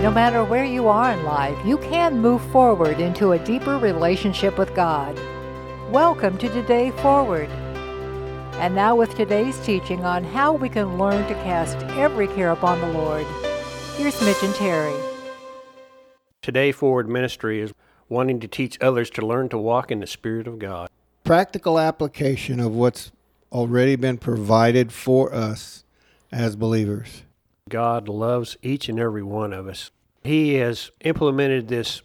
No matter where you are in life, you can move forward into a deeper relationship with God. Welcome to Today Forward. And now, with today's teaching on how we can learn to cast every care upon the Lord, here's Mitch and Terry. Today Forward Ministry is wanting to teach others to learn to walk in the Spirit of God. Practical application of what's already been provided for us as believers. God loves each and every one of us. He has implemented this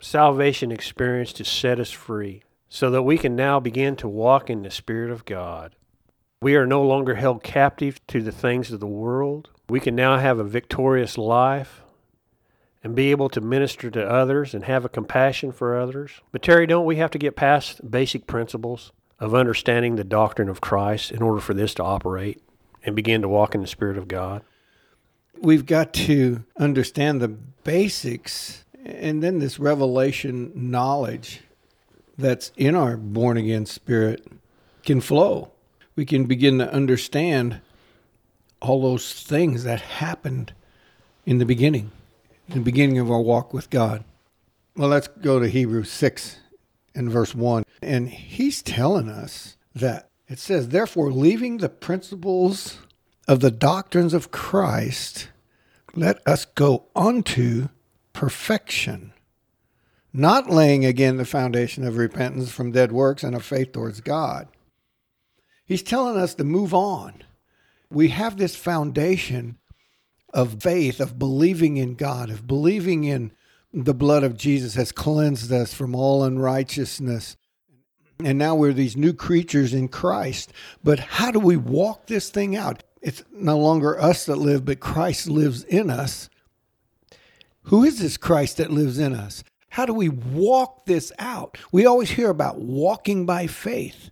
salvation experience to set us free so that we can now begin to walk in the Spirit of God. We are no longer held captive to the things of the world. We can now have a victorious life and be able to minister to others and have a compassion for others. But, Terry, don't we have to get past basic principles of understanding the doctrine of Christ in order for this to operate and begin to walk in the Spirit of God? We've got to understand the basics and then this revelation knowledge that's in our born again spirit can flow. We can begin to understand all those things that happened in the beginning in the beginning of our walk with God. Well, let's go to Hebrews 6 and verse 1. And he's telling us that it says, Therefore, leaving the principles of the doctrines of Christ, let us go unto perfection, not laying again the foundation of repentance from dead works and of faith towards God. He's telling us to move on. We have this foundation of faith, of believing in God, of believing in the blood of Jesus has cleansed us from all unrighteousness. And now we're these new creatures in Christ. But how do we walk this thing out? It's no longer us that live, but Christ lives in us. Who is this Christ that lives in us? How do we walk this out? We always hear about walking by faith.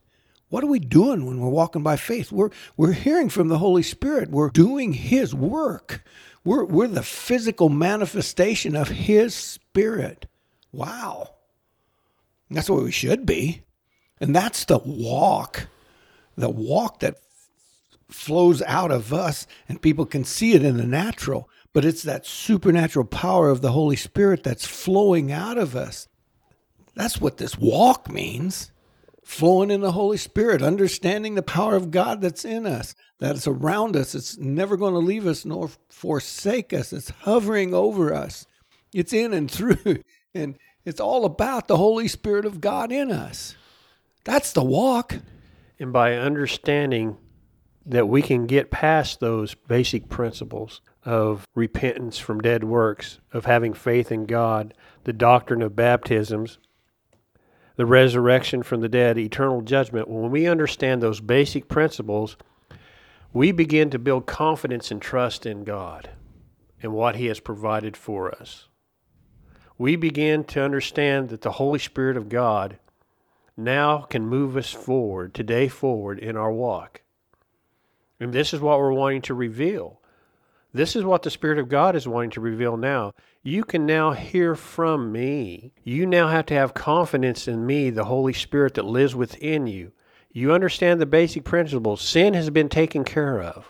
What are we doing when we're walking by faith? We're, we're hearing from the Holy Spirit. We're doing His work. We're, we're the physical manifestation of His Spirit. Wow. That's what we should be. And that's the walk, the walk that flows out of us, and people can see it in the natural, but it's that supernatural power of the Holy Spirit that's flowing out of us. That's what this walk means flowing in the Holy Spirit, understanding the power of God that's in us, that is around us. It's never going to leave us nor forsake us. It's hovering over us. It's in and through. And it's all about the Holy Spirit of God in us. That's the walk. And by understanding that we can get past those basic principles of repentance from dead works, of having faith in God, the doctrine of baptisms, the resurrection from the dead, eternal judgment, when we understand those basic principles, we begin to build confidence and trust in God and what He has provided for us. We begin to understand that the Holy Spirit of God now can move us forward, today forward in our walk. And this is what we're wanting to reveal. This is what the Spirit of God is wanting to reveal now. You can now hear from me. You now have to have confidence in me, the Holy Spirit that lives within you. You understand the basic principles. Sin has been taken care of.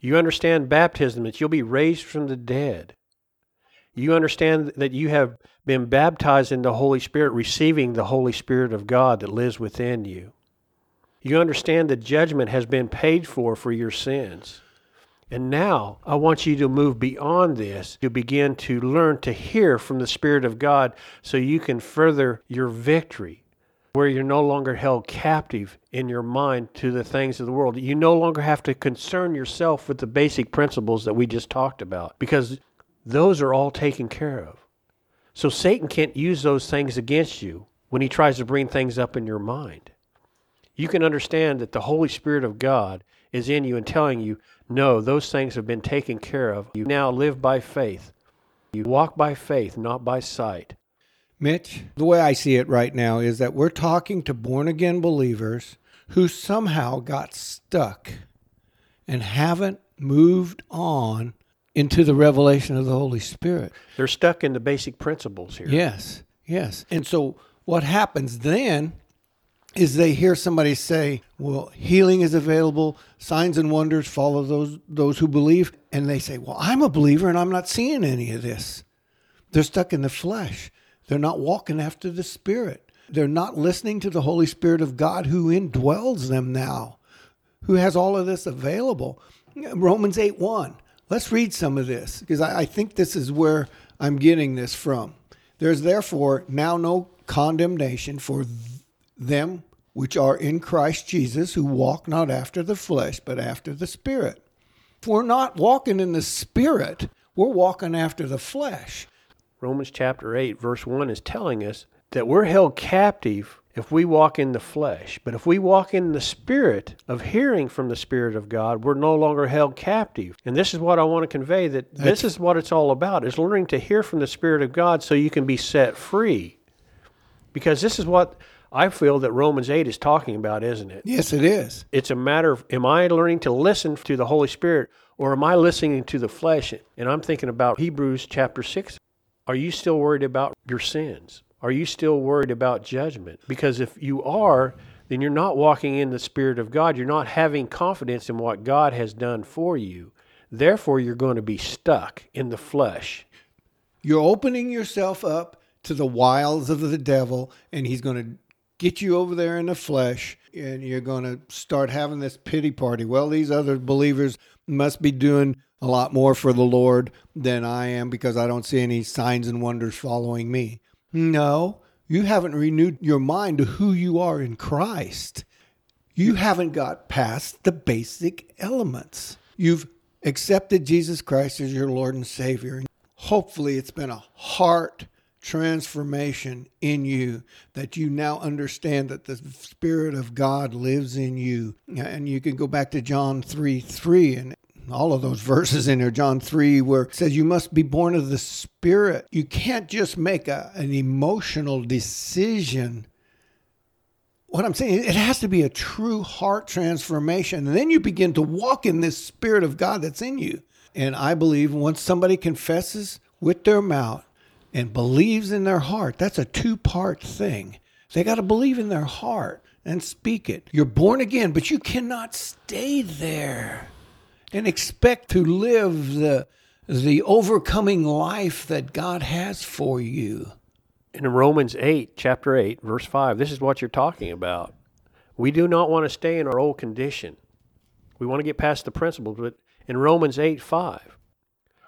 You understand baptism, that you'll be raised from the dead. You understand that you have been baptized in the Holy Spirit, receiving the Holy Spirit of God that lives within you. You understand that judgment has been paid for for your sins. And now I want you to move beyond this to begin to learn to hear from the Spirit of God so you can further your victory, where you're no longer held captive in your mind to the things of the world. You no longer have to concern yourself with the basic principles that we just talked about because those are all taken care of. So Satan can't use those things against you when he tries to bring things up in your mind. You can understand that the Holy Spirit of God is in you and telling you, no, those things have been taken care of. You now live by faith. You walk by faith, not by sight. Mitch, the way I see it right now is that we're talking to born again believers who somehow got stuck and haven't moved on into the revelation of the Holy Spirit. They're stuck in the basic principles here. Yes, yes. And so what happens then is they hear somebody say, "Well, healing is available, signs and wonders follow those those who believe," and they say, "Well, I'm a believer and I'm not seeing any of this." They're stuck in the flesh. They're not walking after the Spirit. They're not listening to the Holy Spirit of God who indwells them now, who has all of this available. Romans 8 1. Let's read some of this because I, I think this is where I'm getting this from. There's therefore now no condemnation for them which are in Christ Jesus, who walk not after the flesh, but after the Spirit. If we're not walking in the Spirit, we're walking after the flesh. Romans chapter 8, verse 1 is telling us that we're held captive if we walk in the flesh. But if we walk in the spirit of hearing from the Spirit of God, we're no longer held captive. And this is what I want to convey that That's- this is what it's all about is learning to hear from the Spirit of God so you can be set free. Because this is what I feel that Romans 8 is talking about, isn't it? Yes, it is. It's a matter of am I learning to listen to the Holy Spirit or am I listening to the flesh? And I'm thinking about Hebrews chapter 6. Are you still worried about your sins? Are you still worried about judgment? Because if you are, then you're not walking in the Spirit of God. You're not having confidence in what God has done for you. Therefore, you're going to be stuck in the flesh. You're opening yourself up to the wiles of the devil, and he's going to get you over there in the flesh, and you're going to start having this pity party. Well, these other believers must be doing a lot more for the Lord than I am because I don't see any signs and wonders following me. No, you haven't renewed your mind to who you are in Christ. You haven't got past the basic elements. You've accepted Jesus Christ as your Lord and Savior. Hopefully, it's been a heart transformation in you that you now understand that the Spirit of God lives in you. And you can go back to John 3 3 and all of those verses in there, John 3, where it says you must be born of the Spirit. You can't just make a, an emotional decision what I'm saying, it has to be a true heart transformation. And then you begin to walk in this Spirit of God that's in you. And I believe once somebody confesses with their mouth and believes in their heart, that's a two part thing. They got to believe in their heart and speak it. You're born again, but you cannot stay there and expect to live the, the overcoming life that God has for you. In Romans 8, chapter 8, verse 5, this is what you're talking about. We do not want to stay in our old condition. We want to get past the principles, but in Romans 8, 5,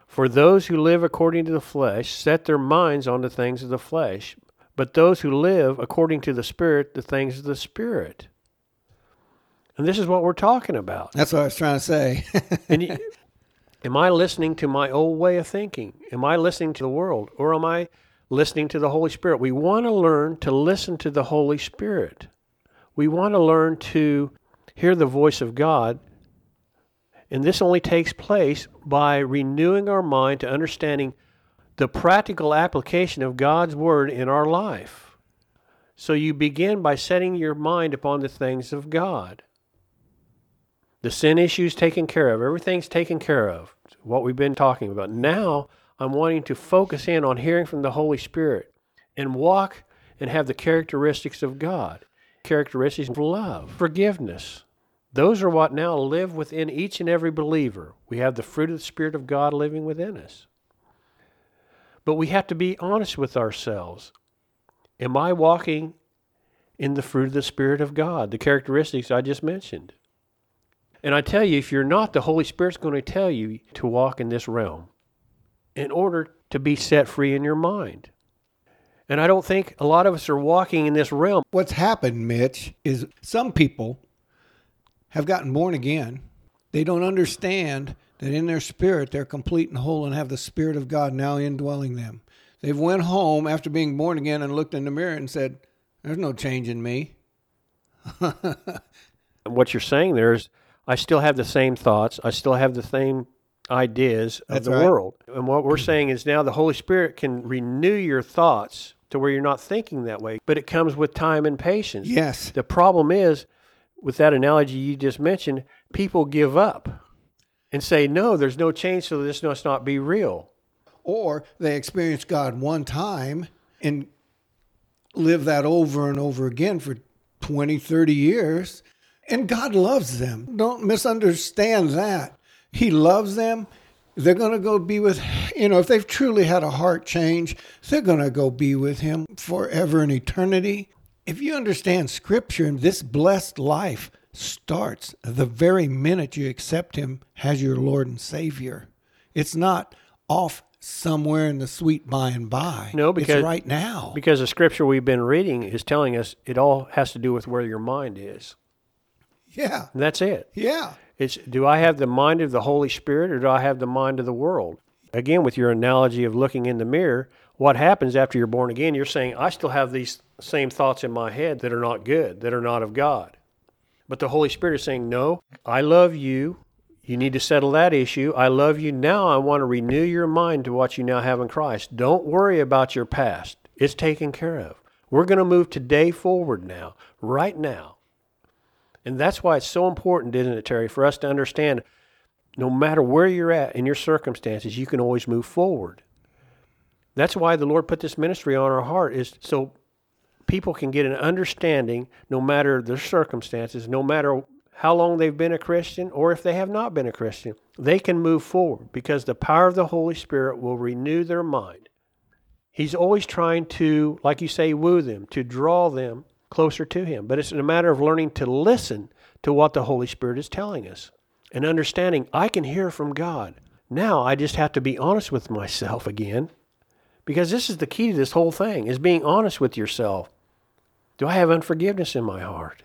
for those who live according to the flesh set their minds on the things of the flesh, but those who live according to the Spirit, the things of the Spirit. And this is what we're talking about. That's what I was trying to say. And am I listening to my old way of thinking? Am I listening to the world? Or am I listening to the Holy Spirit? We want to learn to listen to the Holy Spirit. We want to learn to hear the voice of God. And this only takes place by renewing our mind to understanding the practical application of God's Word in our life. So you begin by setting your mind upon the things of God. The sin issue's taken care of. Everything's taken care of. What we've been talking about. Now I'm wanting to focus in on hearing from the Holy Spirit and walk and have the characteristics of God. Characteristics of love, forgiveness. Those are what now live within each and every believer. We have the fruit of the Spirit of God living within us. But we have to be honest with ourselves. Am I walking in the fruit of the Spirit of God, the characteristics I just mentioned? And I tell you, if you're not, the Holy Spirit's going to tell you to walk in this realm in order to be set free in your mind. And I don't think a lot of us are walking in this realm. What's happened, Mitch, is some people have gotten born again. They don't understand that in their spirit they're complete and whole and have the Spirit of God now indwelling them. They've went home after being born again and looked in the mirror and said, There's no change in me. What you're saying there is, I still have the same thoughts. I still have the same ideas of That's the right. world. And what we're saying is now the Holy Spirit can renew your thoughts to where you're not thinking that way, but it comes with time and patience. Yes. The problem is, with that analogy you just mentioned, people give up and say, no, there's no change, so this must not be real. Or they experience God one time and live that over and over again for 20, 30 years. And God loves them. Don't misunderstand that. He loves them. They're going to go be with, you know, if they've truly had a heart change, they're going to go be with Him forever in eternity. If you understand Scripture and this blessed life starts the very minute you accept Him as your Lord and Savior, it's not off somewhere in the sweet by and by. No, because it's right now. Because the scripture we've been reading is telling us it all has to do with where your mind is. Yeah. And that's it. Yeah. It's do I have the mind of the Holy Spirit or do I have the mind of the world? Again, with your analogy of looking in the mirror, what happens after you're born again? You're saying, I still have these same thoughts in my head that are not good, that are not of God. But the Holy Spirit is saying, No, I love you. You need to settle that issue. I love you now. I want to renew your mind to what you now have in Christ. Don't worry about your past, it's taken care of. We're going to move today forward now, right now. And that's why it's so important, isn't it, Terry, for us to understand no matter where you're at in your circumstances, you can always move forward. That's why the Lord put this ministry on our heart is so people can get an understanding no matter their circumstances, no matter how long they've been a Christian or if they have not been a Christian. They can move forward because the power of the Holy Spirit will renew their mind. He's always trying to, like you say, woo them, to draw them closer to Him. But it's a matter of learning to listen to what the Holy Spirit is telling us and understanding I can hear from God. Now I just have to be honest with myself again because this is the key to this whole thing is being honest with yourself. Do I have unforgiveness in my heart?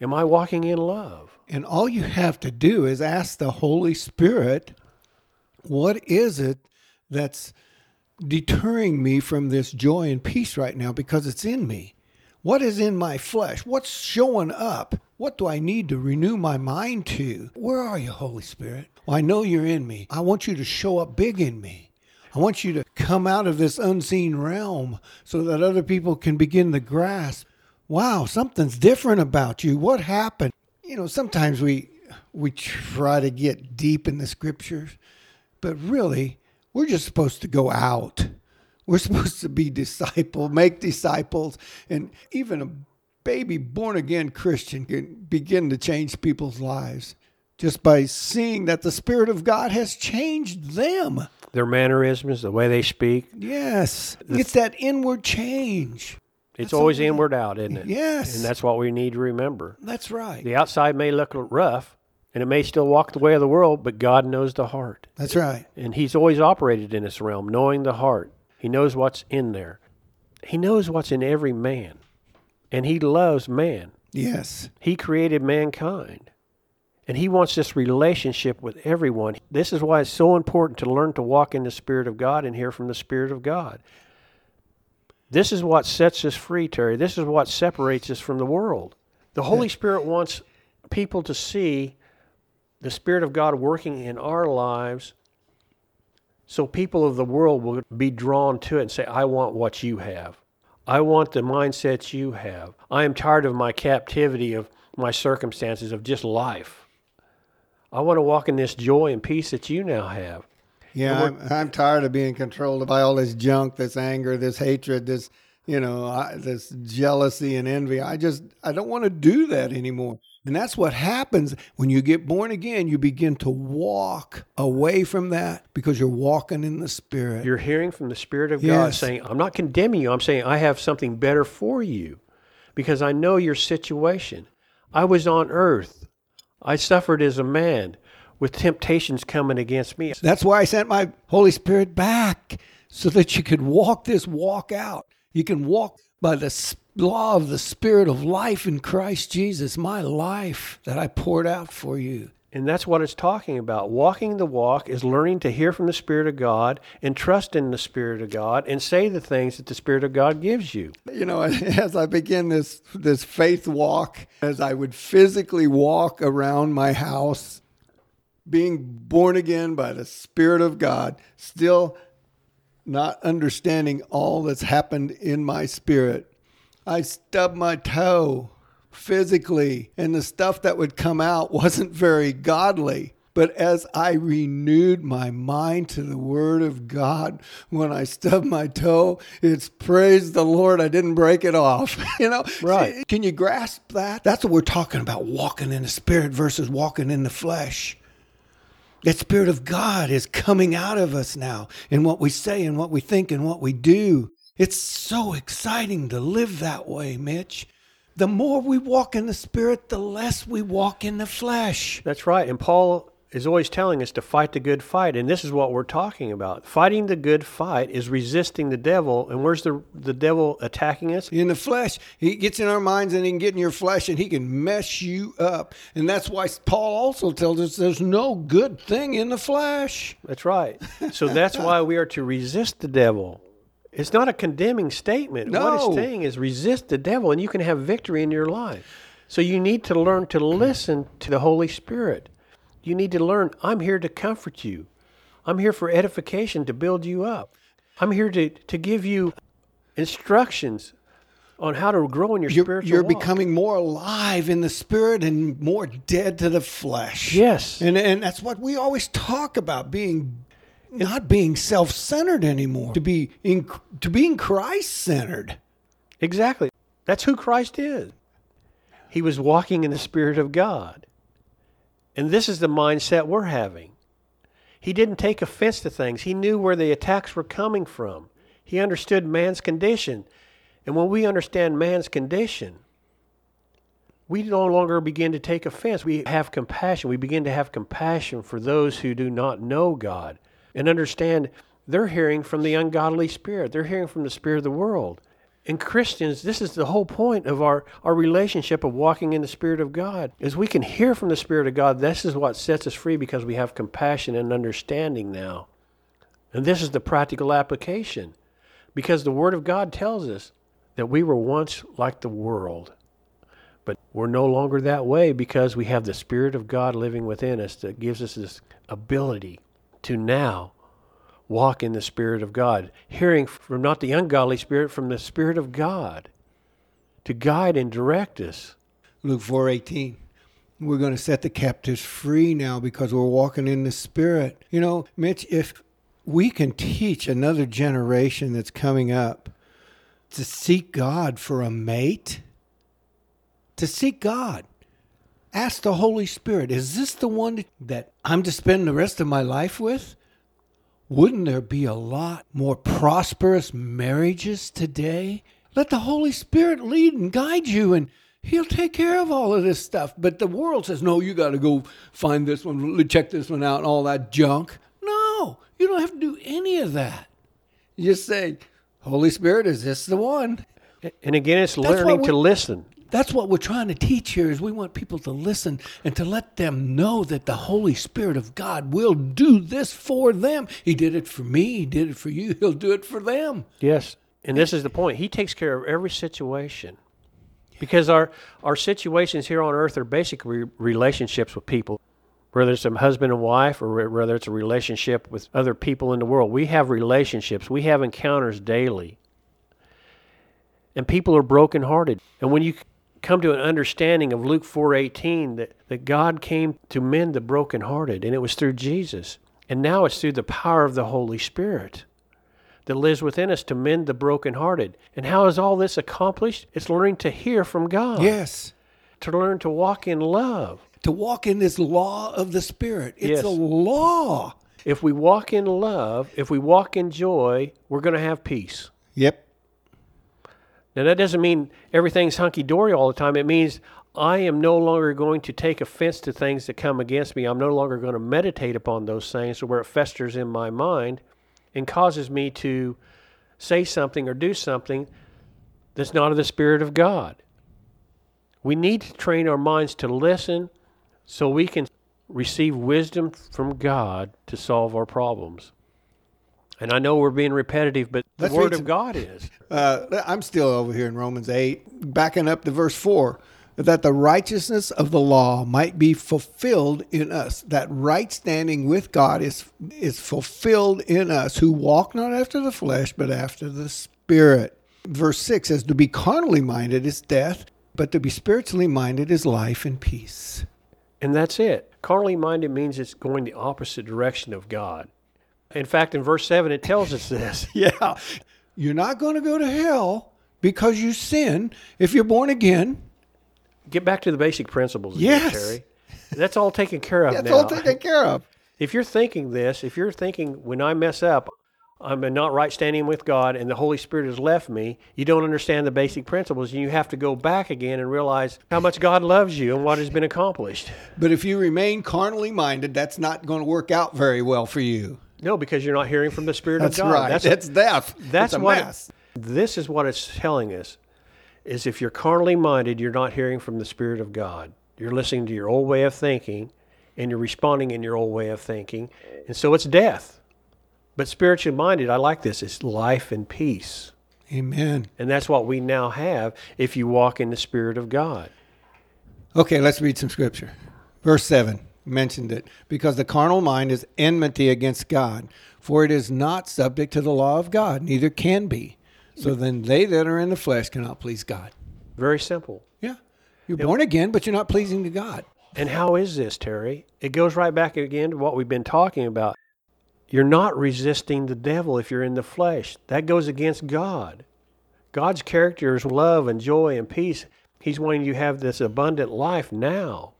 Am I walking in love? And all you have to do is ask the Holy Spirit, what is it that's deterring me from this joy and peace right now because it's in me? What is in my flesh? What's showing up? What do I need to renew my mind to? Where are you, Holy Spirit? Well, I know you're in me. I want you to show up big in me. I want you to come out of this unseen realm so that other people can begin to grasp wow, something's different about you. What happened? You know, sometimes we we try to get deep in the scriptures, but really, we're just supposed to go out. We're supposed to be disciple, make disciples, and even a baby born again Christian can begin to change people's lives just by seeing that the Spirit of God has changed them. Their mannerisms, the way they speak. Yes, it's that inward change. It's That's always inward out, isn't it? Yes. And that's what we need to remember. That's right. The outside may look rough and it may still walk the way of the world, but God knows the heart. That's right. And He's always operated in this realm, knowing the heart. He knows what's in there. He knows what's in every man. And He loves man. Yes. He created mankind. And He wants this relationship with everyone. This is why it's so important to learn to walk in the Spirit of God and hear from the Spirit of God. This is what sets us free, Terry. This is what separates us from the world. The Holy Spirit wants people to see the Spirit of God working in our lives so people of the world will be drawn to it and say, I want what you have. I want the mindsets you have. I am tired of my captivity of my circumstances of just life. I want to walk in this joy and peace that you now have. Yeah, I'm, I'm tired of being controlled by all this junk, this anger, this hatred, this you know, I, this jealousy and envy. I just I don't want to do that anymore. And that's what happens when you get born again. You begin to walk away from that because you're walking in the Spirit. You're hearing from the Spirit of God saying, I'm not condemning you. I'm saying, I have something better for you because I know your situation. I was on earth, I suffered as a man with temptations coming against me. That's why I sent my Holy Spirit back so that you could walk this walk out. You can walk by the law of the Spirit of life in Christ Jesus, my life that I poured out for you. And that's what it's talking about. Walking the walk is learning to hear from the Spirit of God and trust in the Spirit of God and say the things that the Spirit of God gives you. You know, as I begin this this faith walk, as I would physically walk around my house, being born again by the Spirit of God, still not understanding all that's happened in my spirit. I stub my toe physically, and the stuff that would come out wasn't very godly. But as I renewed my mind to the word of God, when I stubbed my toe, it's praise the Lord I didn't break it off. you know? Right. Can you grasp that? That's what we're talking about walking in the spirit versus walking in the flesh. That Spirit of God is coming out of us now in what we say and what we think and what we do. It's so exciting to live that way, Mitch. The more we walk in the Spirit, the less we walk in the flesh. That's right. And Paul is always telling us to fight the good fight. And this is what we're talking about. Fighting the good fight is resisting the devil. And where's the, the devil attacking us? In the flesh, he gets in our minds and he can get in your flesh and he can mess you up. And that's why Paul also tells us there's no good thing in the flesh. That's right. So that's why we are to resist the devil. It's not a condemning statement. What it's saying is resist the devil and you can have victory in your life. So you need to learn to listen to the Holy Spirit. You need to learn, I'm here to comfort you. I'm here for edification to build you up. I'm here to, to give you instructions on how to grow in your You're, spiritual you're walk. becoming more alive in the spirit and more dead to the flesh. Yes. And and that's what we always talk about being not being self-centered anymore. To be in to being Christ-centered. Exactly. That's who Christ is. He was walking in the Spirit of God. And this is the mindset we're having. He didn't take offense to things, he knew where the attacks were coming from. He understood man's condition. And when we understand man's condition, we no longer begin to take offense. We have compassion. We begin to have compassion for those who do not know God and understand they're hearing from the ungodly spirit. They're hearing from the spirit of the world. And Christians, this is the whole point of our, our relationship of walking in the Spirit of God, is we can hear from the Spirit of God. This is what sets us free because we have compassion and understanding now. And this is the practical application. Because the Word of God tells us that we were once like the world. But we're no longer that way because we have the Spirit of God living within us that gives us this ability to now walk in the Spirit of God, hearing from not the ungodly spirit, from the Spirit of God to guide and direct us. Luke 4:18. We're going to set the captives free now because we're walking in the spirit. You know, Mitch, if we can teach another generation that's coming up to seek God for a mate, to seek God. Ask the Holy Spirit, is this the one that I'm to spend the rest of my life with? Wouldn't there be a lot more prosperous marriages today? Let the Holy Spirit lead and guide you, and He'll take care of all of this stuff. But the world says, no, you got to go find this one, check this one out, and all that junk. No, you don't have to do any of that. You just say, Holy Spirit, is this the one? And again, it's what learning we- to listen. That's what we're trying to teach here is we want people to listen and to let them know that the Holy Spirit of God will do this for them. He did it for me, he did it for you, he'll do it for them. Yes. And this is the point. He takes care of every situation. Because our, our situations here on earth are basically relationships with people, whether it's a husband and wife or whether it's a relationship with other people in the world. We have relationships, we have encounters daily. And people are brokenhearted. And when you come to an understanding of Luke 4:18 that, that God came to mend the brokenhearted and it was through Jesus. And now it's through the power of the Holy Spirit that lives within us to mend the brokenhearted. And how is all this accomplished? It's learning to hear from God. Yes. To learn to walk in love. To walk in this law of the Spirit. It's Yes. a law. If we walk in love, if we walk in joy, we're going to have peace. Yep. Now, that doesn't mean everything's hunky dory all the time. It means I am no longer going to take offense to things that come against me. I'm no longer going to meditate upon those things where it festers in my mind and causes me to say something or do something that's not of the Spirit of God. We need to train our minds to listen so we can receive wisdom from God to solve our problems. And I know we're being repetitive, but the Let's Word of some- God is. Uh, I'm still over here in Romans 8, backing up to verse 4 that the righteousness of the law might be fulfilled in us. That right standing with God is, is fulfilled in us who walk not after the flesh, but after the Spirit. Verse 6 says, To be carnally minded is death, but to be spiritually minded is life and peace. And that's it. Carnally minded means it's going the opposite direction of God. In fact, in verse 7, it tells us this. Yeah. You're not going to go to hell because you sin if you're born again. Get back to the basic principles, Yes. Terry. That's all taken care of That's now. all taken care of. if you're thinking this, if you're thinking when I mess up, I'm not right standing with God and the Holy Spirit has left me, you don't understand the basic principles and you have to go back again and realize how much God loves you and what has been accomplished. But if you remain carnally minded, that's not going to work out very well for you. No, because you're not hearing from the Spirit of God. right. That's, That's, death. that's It's what this is what it's telling us is if you're carnally minded, you're not hearing from the Spirit of God. You're listening to your old way of thinking and you're responding in your old way of thinking. And so it's death. But spiritually minded, I like this, it's life and peace. Amen. And that's what we now have if you walk in the Spirit of God. Okay, let's read some scripture. Verse 7 mentioned it. Because the carnal mind is enmity against God, for it is not subject to the law of God, neither can be. So then they that are in the flesh cannot please God. Very simple. Yeah. You're born again, but you're not pleasing to God. And how is this, Terry? It goes right back again to what we've been talking about. You're not resisting the devil if you're in the flesh. That goes against God. God's character is love and joy and peace. He's wanting you to have this abundant life now.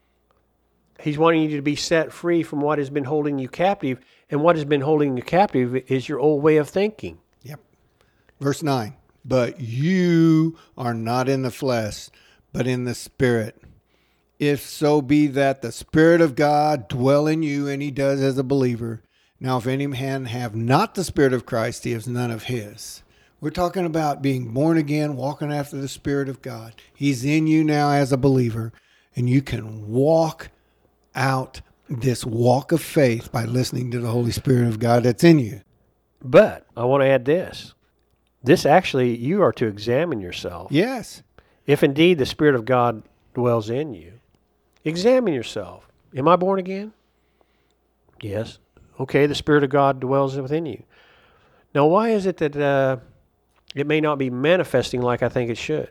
He's wanting you to be set free from what has been holding you captive. And what has been holding you captive is your old way of thinking. Yep. Verse 9. But you are not in the flesh, but in the spirit. If so be that the spirit of God dwell in you, and he does as a believer. Now, if any man have not the spirit of Christ, he has none of his. We're talking about being born again, walking after the spirit of God. He's in you now as a believer, and you can walk out this walk of faith by listening to the Holy Spirit of God that's in you. But I want to add this. This actually, you are to examine yourself. Yes. If indeed the Spirit of God dwells in you, examine yourself. Am I born again? Yes. Okay, the Spirit of God dwells within you. Now, why is it that uh, it may not be manifesting like I think it should?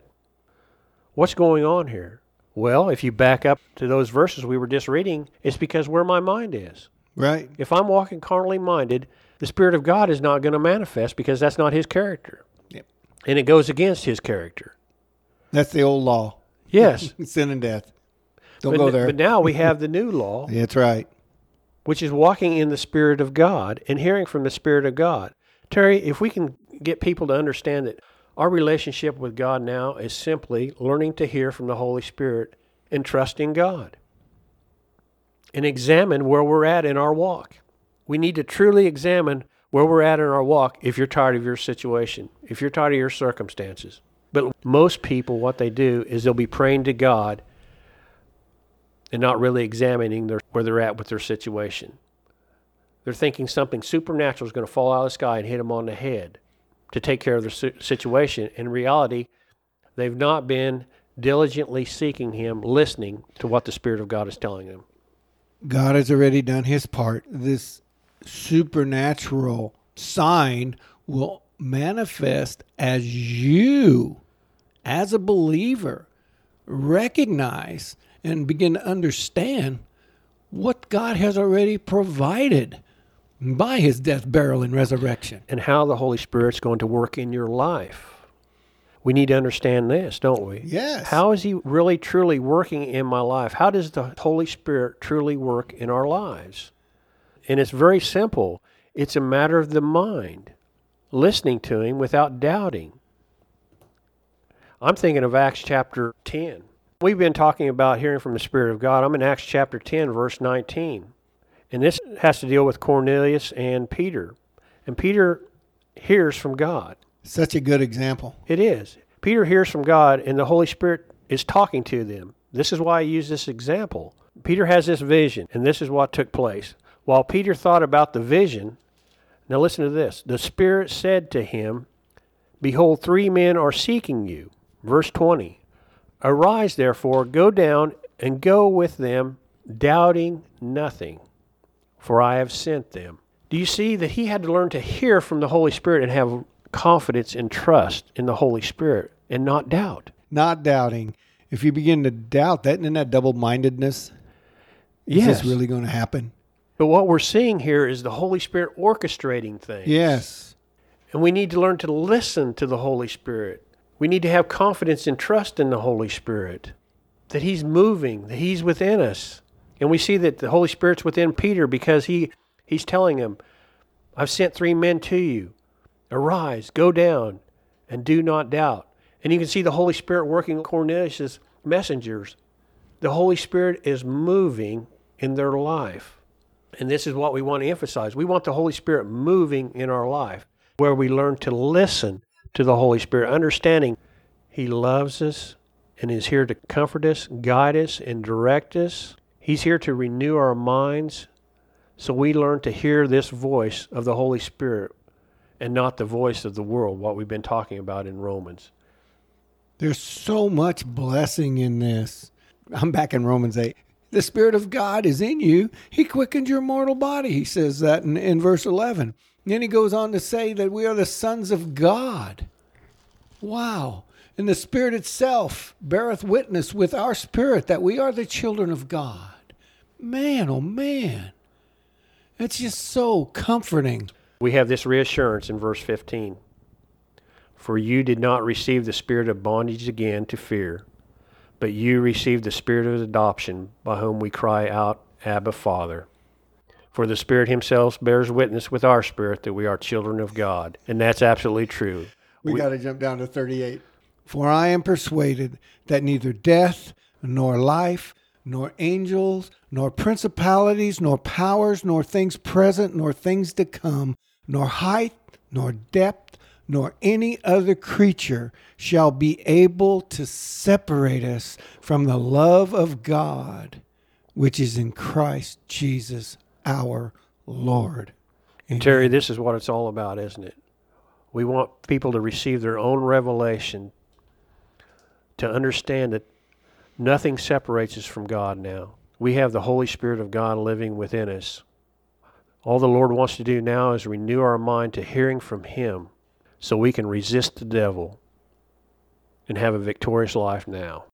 What's going on here? Well, if you back up to those verses we were just reading, it's because where my mind is. Right. If I'm walking carnally minded, the Spirit of God is not going to manifest because that's not His character. Yep. And it goes against His character. That's the old law. Yes. Sin and death. Don't but, go there. But now we have the new law, That's right. which is walking in the Spirit of God and hearing from the Spirit of God. Terry, if we can get people to understand that our relationship with God now is simply learning to hear from the Holy Spirit and trusting God and examine where we're at in our walk. We need to truly examine where we're at in our walk if you're tired of your situation, if you're tired of your circumstances. But most people, what they do is they'll be praying to God and not really examining their, where they're at with their situation. They're thinking something supernatural is going to fall out of the sky and hit them on the head to take care of si- situation. In reality, they've not been diligently seeking Him, listening to what the Spirit of God is telling them. God has already done his part. This supernatural sign will manifest as you, as a believer, recognize and begin to understand what God has already provided by his death, burial, and resurrection. And how the Holy Spirit's going to work in your life. We need to understand this, don't we? Yes. How is He really, truly working in my life? How does the Holy Spirit truly work in our lives? And it's very simple. It's a matter of the mind, listening to Him without doubting. I'm thinking of Acts chapter 10. We've been talking about hearing from the Spirit of God. I'm in Acts chapter 10, verse 19. And this has to deal with Cornelius and Peter. And Peter hears from God. Such a good example. It is. Peter hears from God, and the Holy Spirit is talking to them. This is why I use this example. Peter has this vision, and this is what took place. While Peter thought about the vision, now listen to this. The Spirit said to him, Behold, three men are seeking you. Verse 20. Arise, therefore, go down and go with them, doubting nothing, for I have sent them. Do you see that he had to learn to hear from the Holy Spirit and have confidence and trust in the Holy Spirit and not doubt? Not doubting. If you begin to doubt that, isn't that double mindedness? Is Yes. this really going to happen? But what we're seeing here is the Holy Spirit orchestrating things. Yes. And we need to learn to listen to the Holy Spirit. We need to have confidence and trust in the Holy Spirit that He's moving, that He's within us. And we see that the Holy Spirit's within Peter because he, He's telling him, I've sent three men to you. Arise, go down, and do not doubt. And you can see the Holy Spirit working Cornelius' messengers. The Holy Spirit is moving in their life. And this is what we want to emphasize. We want the Holy Spirit moving in our life, where we learn to listen to the Holy Spirit, understanding He loves us and is here to comfort us, guide us, and direct us. He's here to renew our minds so we learn to hear this voice of the Holy Spirit and not the voice of the world, what we've been talking about in Romans. There's so much blessing in this. I'm back in Romans 8. The Spirit of God is in you. He quickens your mortal body. He says that in, in verse 11. And then he goes on to say that we are the sons of God. Wow. And the Spirit itself beareth witness with our spirit that we are the children of God. Man, oh man. It's just so comforting. We have this reassurance in verse 15. For you did not receive the spirit of bondage again to fear, but you received the spirit of adoption, by whom we cry out, Abba, Father. For the Spirit Himself bears witness with our spirit that we are children of God. And that's absolutely true. We, got to jump down to 38. For I am persuaded that neither death, nor life, nor angels, nor principalities, nor powers, nor things present, nor things to come, nor height, nor depth, nor any other creature shall be able to separate us from the love of God, which is in Christ Jesus our Lord. And Terry, this is what it's all about, isn't it? We want people to receive their own revelation, to understand that nothing separates us from God now. We have the Holy Spirit of God living within us. All the Lord wants to do now is renew our mind to hearing from Him so we can resist the devil and have a victorious life now.